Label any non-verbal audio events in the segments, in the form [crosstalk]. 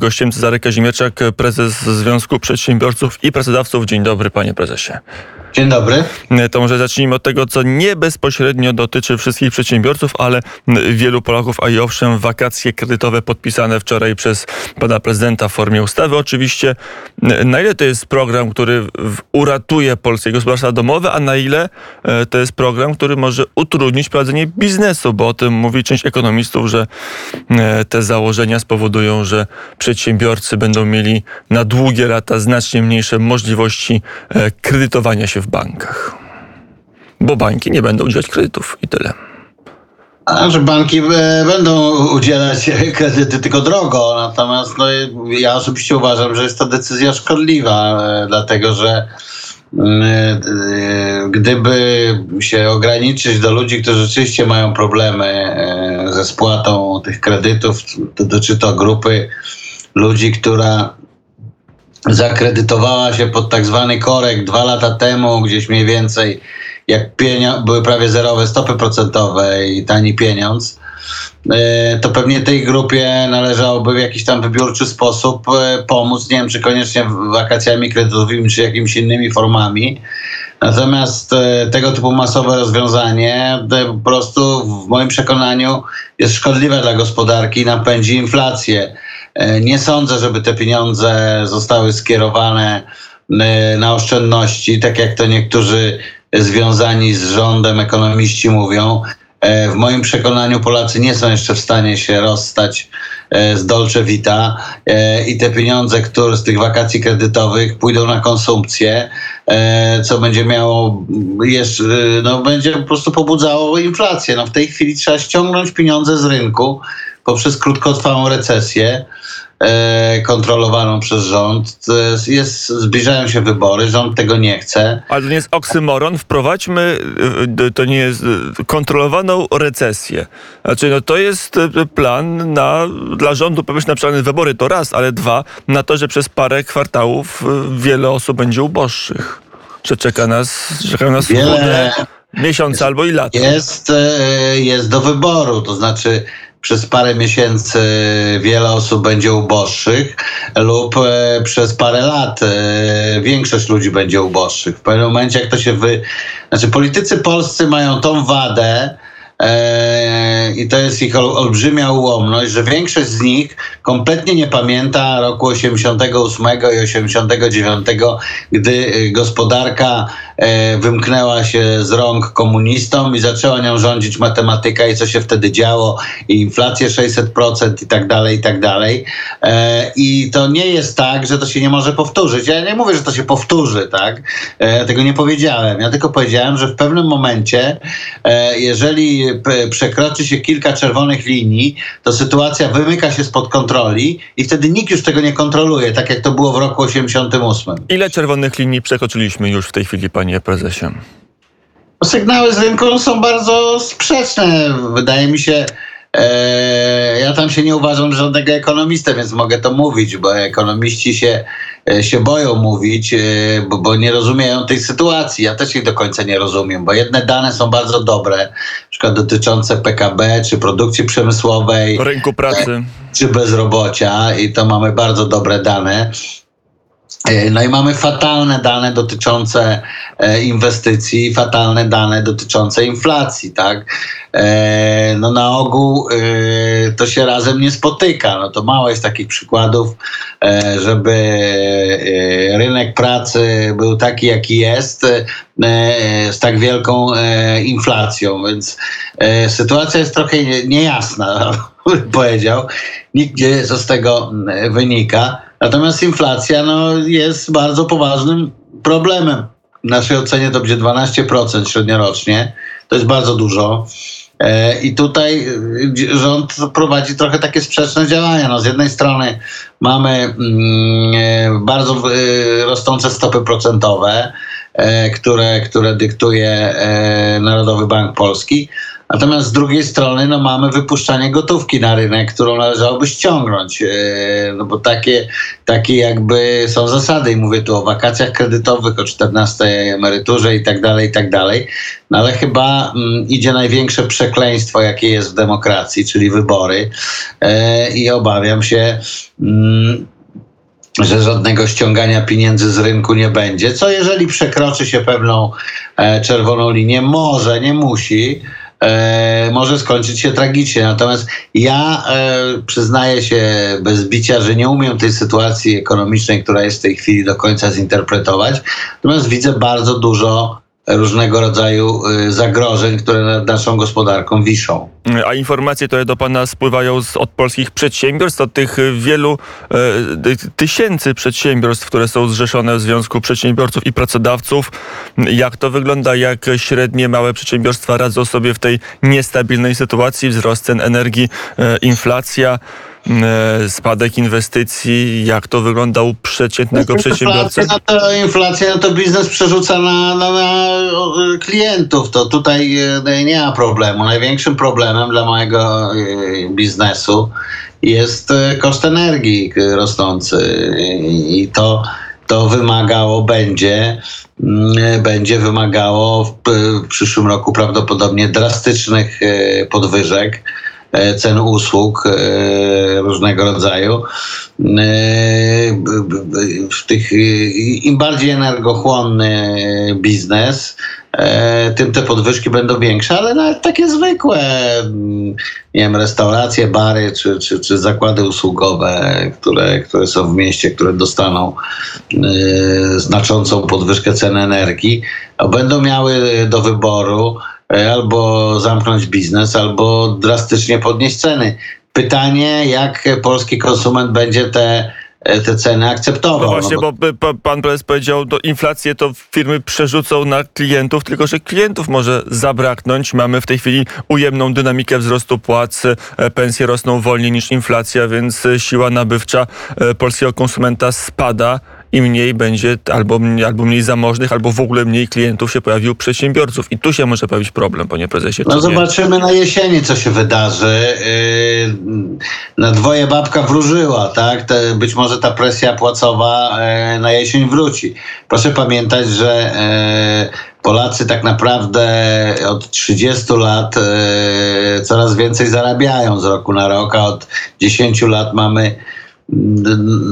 Gościem Cezary Kazimierczak, prezes Związku Przedsiębiorców i Pracodawców. Dzień dobry, panie prezesie. Dzień dobry. To może zacznijmy od tego, co nie bezpośrednio dotyczy wszystkich przedsiębiorców, ale wielu Polaków, a i owszem, wakacje kredytowe podpisane wczoraj przez pana prezydenta w formie ustawy. Oczywiście, na ile to jest program, który uratuje polskie gospodarstwa domowe, a na ile e, to jest program, który może utrudnić prowadzenie biznesu, bo o tym mówi część ekonomistów, że e, te założenia spowodują, że przedsiębiorcy będą mieli na długie lata znacznie mniejsze możliwości e, kredytowania się w bankach. Bo banki nie będą udzielać kredytów i tyle. A, że banki e, będą udzielać kredyty tylko drogo, natomiast no, ja osobiście uważam, że jest to decyzja szkodliwa, e, dlatego że mm, e, gdyby się ograniczyć do ludzi, którzy rzeczywiście mają problemy ze spłatą tych kredytów, dotyczy to grupy ludzi, która zakredytowała się pod tak zwany korek dwa lata temu, gdzieś mniej więcej, jak były prawie zerowe stopy procentowe i tani pieniądz, e, to pewnie tej grupie należałoby w jakiś tam wybiórczy sposób e, pomóc, nie wiem czy koniecznie wakacjami kredytowymi, czy jakimiś innymi formami. Natomiast e, tego typu masowe rozwiązanie po prostu w moim przekonaniu jest szkodliwe dla gospodarki i napędzi inflację. E, nie sądzę, żeby te pieniądze zostały skierowane e, na oszczędności, tak jak to niektórzy związani z rządem ekonomiści mówią. E, w moim przekonaniu Polacy nie są jeszcze w stanie się rozstać z Dolce Vita i te pieniądze, które z tych wakacji kredytowych pójdą na konsumpcję, co będzie miało jeszcze, no będzie po prostu pobudzało inflację. No w tej chwili trzeba ściągnąć pieniądze z rynku poprzez krótkotrwałą recesję kontrolowaną przez rząd. Jest, zbliżają się wybory, rząd tego nie chce. Ale to nie jest oksymoron. Wprowadźmy, e, to nie jest e, kontrolowaną recesję. Znaczy, no to jest plan na, dla rządu, powiedzmy, na wybory to raz, ale dwa, na to, że przez parę kwartałów wiele osób będzie uboższych. Że czeka nas, czeka nas wiele... miesiące albo i lata. Jest, jest do wyboru, to znaczy przez parę miesięcy wiele osób będzie uboższych lub e, przez parę lat e, większość ludzi będzie uboższych. W pewnym momencie, jak to się wy... Znaczy, politycy polscy mają tą wadę, i to jest ich olbrzymia ułomność, że większość z nich kompletnie nie pamięta roku 88 i 89, gdy gospodarka E, wymknęła się z rąk komunistom i zaczęła nią rządzić matematyka i co się wtedy działo, i inflację 600% i tak dalej, i tak dalej. E, I to nie jest tak, że to się nie może powtórzyć. Ja nie mówię, że to się powtórzy, tak? E, ja tego nie powiedziałem. Ja tylko powiedziałem, że w pewnym momencie, jeżeli przekroczy się kilka czerwonych linii, to sytuacja wymyka się spod kontroli i wtedy nikt już tego nie kontroluje, tak jak to było w roku 88. Ile czerwonych linii przekroczyliśmy już w tej chwili, panie prezesie? Sygnały z rynku są bardzo sprzeczne. Wydaje mi się, ja tam się nie uważam żadnego ekonomista, więc mogę to mówić, bo ekonomiści się, e, się boją mówić, e, bo, bo, nie rozumieją tej sytuacji. Ja też ich do końca nie rozumiem, bo jedne dane są bardzo dobre, na przykład dotyczące PKB, czy produkcji przemysłowej, rynku pracy, e, czy bezrobocia i to mamy bardzo dobre dane. E, no i mamy fatalne dane dotyczące e, inwestycji, fatalne dane dotyczące inflacji, tak? E, no na ogół to się razem nie spotyka. No to mało jest takich przykładów, żeby rynek pracy był taki, jaki jest, z tak wielką inflacją, więc sytuacja jest trochę niejasna, [laughs] powiedział. Nikt wie, co z tego wynika. Natomiast inflacja no, jest bardzo poważnym problemem. W naszej ocenie to będzie 12% średniorocznie. To jest bardzo dużo. E, I tutaj e, rząd prowadzi trochę takie sprzeczne działania. No, z jednej strony mamy mm, e, bardzo rosnące stopy procentowe, które, które dyktuje Narodowy Bank Polski, Natomiast z drugiej strony no, mamy wypuszczanie gotówki na rynek, którą należałoby ściągnąć. E, no bo takie, takie jakby są zasady. I mówię tu o wakacjach kredytowych, o 14 emeryturze i tak dalej, i tak dalej. No ale chyba mm, idzie największe przekleństwo, jakie jest w demokracji, czyli wybory. E, I obawiam się. Mm, że żadnego ściągania pieniędzy z rynku nie będzie. Co jeżeli przekroczy się pewną e, czerwoną linię? Może, nie musi. E, może skończyć się tragicznie. Natomiast ja e, przyznaję się bez bicia, że nie umiem tej sytuacji ekonomicznej, która jest w tej chwili do końca zinterpretować. Natomiast widzę bardzo dużo różnego rodzaju y, zagrożeń, które nad naszą gospodarką wiszą. A informacje, które do Pana spływają z, od polskich przedsiębiorstw, od tych wielu e, tysięcy przedsiębiorstw, które są zrzeszone w Związku Przedsiębiorców i Pracodawców. Jak to wygląda? Jak średnie, małe przedsiębiorstwa radzą sobie w tej niestabilnej sytuacji? Wzrost cen energii, e, inflacja. E, spadek inwestycji, jak to wygląda u przeciętnego przedsiębiorcy? Inflacja, no to, inflacja, no to biznes przerzuca na, na, na klientów, to tutaj e, nie ma problemu. Największym problemem dla mojego e, biznesu jest koszt energii rosnący i to, to wymagało, będzie, mm, będzie wymagało w, przyszłym roku prawdopodobnie drastycznych podwyżek cen usług e, różnego rodzaju. E, w tych, Im bardziej energochłonny biznes, tym te podwyżki będą większe, ale nawet takie zwykłe, nie wiem, restauracje, bary czy, czy, czy zakłady usługowe, które, które są w mieście, które dostaną znaczącą podwyżkę cen energii, będą miały do wyboru E, albo zamknąć biznes, albo drastycznie podnieść ceny. Pytanie, jak polski konsument będzie te e, te ceny akceptował. No właśnie, no bo... bo pan prezes powiedział, że inflację to firmy przerzucą na klientów, tylko że klientów może zabraknąć. Mamy w tej chwili ujemną dynamikę wzrostu płac, e, pensje rosną wolniej niż inflacja, więc siła nabywcza polskiego konsumenta spada i mniej będzie albo, albo mniej zamożnych, albo w ogóle mniej klientów się pojawił przedsiębiorców. I tu się może pojawić problem, panie prezesie. No zobaczymy na jesieni, co się wydarzy. Yy, na dwoje babka wróżyła, tak? Być może ta presja płacowa yy, na jesień wróci. Proszę pamiętać, że yy, Polacy tak naprawdę od 30 lat coraz więcej zarabiają z roku na rok, a od 10 lat mamy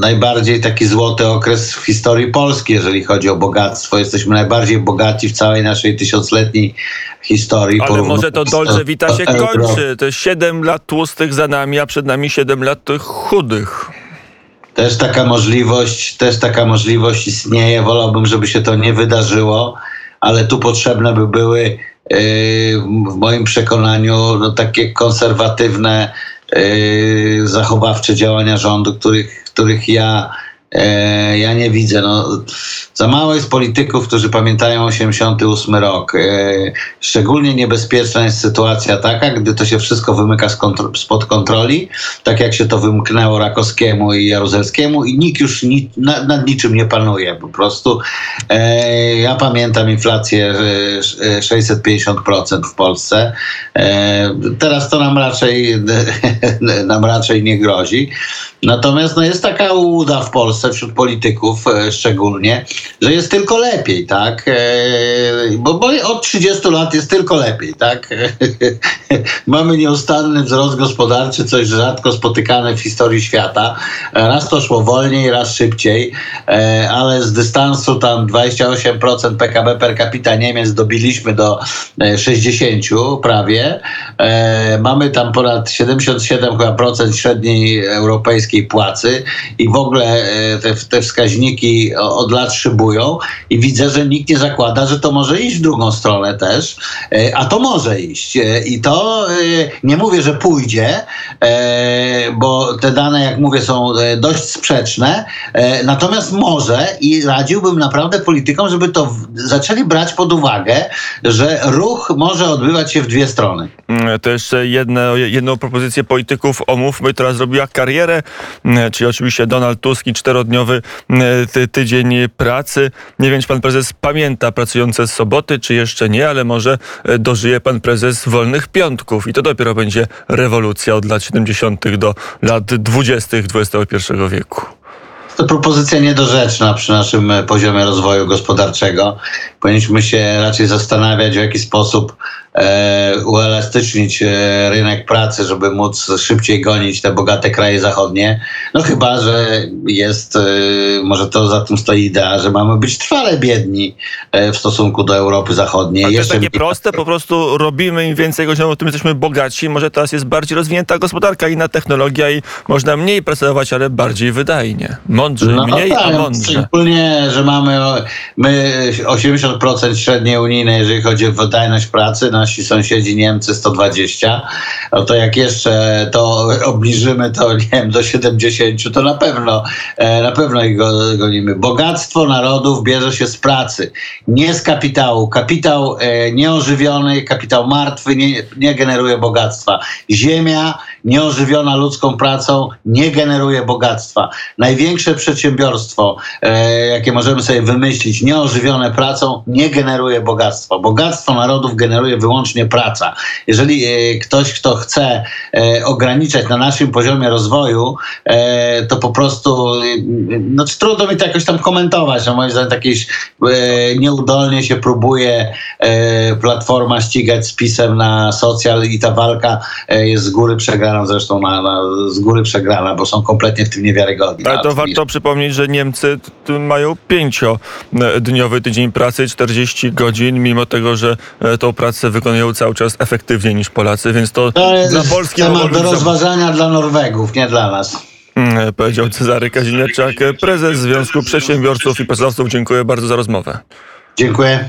najbardziej taki złoty okres w historii Polski, jeżeli chodzi o bogactwo. Jesteśmy najbardziej bogaci w całej naszej tysiącletniej historii. Ale może to Dolce Vita się kończy. To jest 7 lat tłustych za nami, a przed nami 7 lat tych chudych. Też taka możliwość, też taka możliwość istnieje. Wolałbym, żeby się to nie wydarzyło, ale tu potrzebne by były yy, w moim przekonaniu no, takie konserwatywne zachowawcze działania rządu, których, których ja E, ja nie widzę. No, za mało jest polityków, którzy pamiętają 88 rok. E, szczególnie niebezpieczna jest sytuacja taka, gdy to się wszystko wymyka spod kontroli, tak jak się to wymknęło Rakowskiemu i Jaruzelskiemu i nikt już ni nad, nad, niczym nie panuje. Po prostu e, ja pamiętam inflację 650% w Polsce. teraz to nam raczej, [laughs] nam raczej nie grozi. Natomiast no, jest taka ułuda w Polsce wśród polityków e, szczególnie, że jest tylko lepiej, tak? E, bo, bo od 30 lat jest tylko lepiej, tak? [laughs] Mamy nieustanny wzrost gospodarczy, coś rzadko spotykane w historii świata. Raz to szło wolniej, raz szybciej, e, ale z dystansu tam 28% PKB per capita Niemiec dobiliśmy do 60 prawie. Mamy tam ponad 77 chyba procent średniej europejskiej płacy i w ogóle e, te, te wskaźniki od lat szybują i widzę, że nikt nie zakłada, że to może iść w drugą stronę też, e, a to może iść e, i to nie mówię, że pójdzie, bo te dane, jak mówię, są dość sprzeczne, natomiast może i radziłbym naprawdę politykom, żeby to zaczęli brać pod uwagę, że ruch może odbywać się w dwie strony. Mm, to jeszcze jedno, jedną propozycję polityków omówmy, która zrobiła karierę e, czyli oczywiście Donald Tusk i czterodniowy ty, tydzień pracy. Nie wiem, czy pan prezes pamięta pracujące soboty, czy jeszcze nie, ale może dożyje pan prezes wolnych piątków i to dopiero będzie rewolucja od lat 70. do lat 20. XXI wieku. To propozycja niedorzeczna przy naszym e, poziomie rozwoju gospodarczego. Powinniśmy się raczej zastanawiać, w jaki sposób e, uelastycznić e, rynek pracy, żeby móc szybciej gonić te bogate kraje zachodnie. No chyba, że jest, e, może to za tym stoi idea, że mamy być trwale biedni e, w stosunku do Europy Zachodniej. Ale to jest takie proste, po prostu robimy im więcej, godzin, tym jesteśmy bogaci. Może teraz jest bardziej rozwinięta gospodarka, inna technologia i można mniej pracować, ale bardziej wydajnie. Mądrze, mniej, tak, a mądrze. Szczególnie, że mamy my 80% średniej unijnej, jeżeli chodzi o wydajność pracy, nasi sąsiedzi Niemcy 120, no to jak jeszcze to obniżymy to nie wiem, do 70, to na pewno e, na pewno ich go- gonimy. Bogactwo narodów bierze się z pracy, nie z kapitału. Kapitał e, nieożywiony, kapitał martwy nie, nie generuje bogactwa. Ziemia nieożywiona ludzką pracą nie generuje bogactwa. Największe przedsiębiorstwo, e, jakie możemy sobie wymyślić, nieożywione pracą, nie generuje bogactwa. Bogactwo narodów generuje wyłącznie praca. Jeżeli e, ktoś, kto chce e, ograniczać na naszym poziomie rozwoju, e, to po prostu e, no, trudno mi to jakoś tam komentować. No, moim zdaniem jakieś e, nieudolnie się próbuje Platforma ścigać z pisem na socjal i ta walka jest z góry przegrana, zresztą na, na, z góry przegrana, bo są kompletnie w tym niewiarygodni. Ale to warto przypomnieć, że Niemcy mają pięciodniowy tydzień pracy, 40 godzin, mimo tego, że e, tą pracę wykonują cały czas efektywniej niż Polacy, więc to, To jest dla Polski temat do rozważania dla Norwegów, nie dla nas. Mm, powiedział Cezary Kazimierczak, prezes Związku Przedsiębiorców i Pracodawców. Dziękuję bardzo za rozmowę. Dziękuję.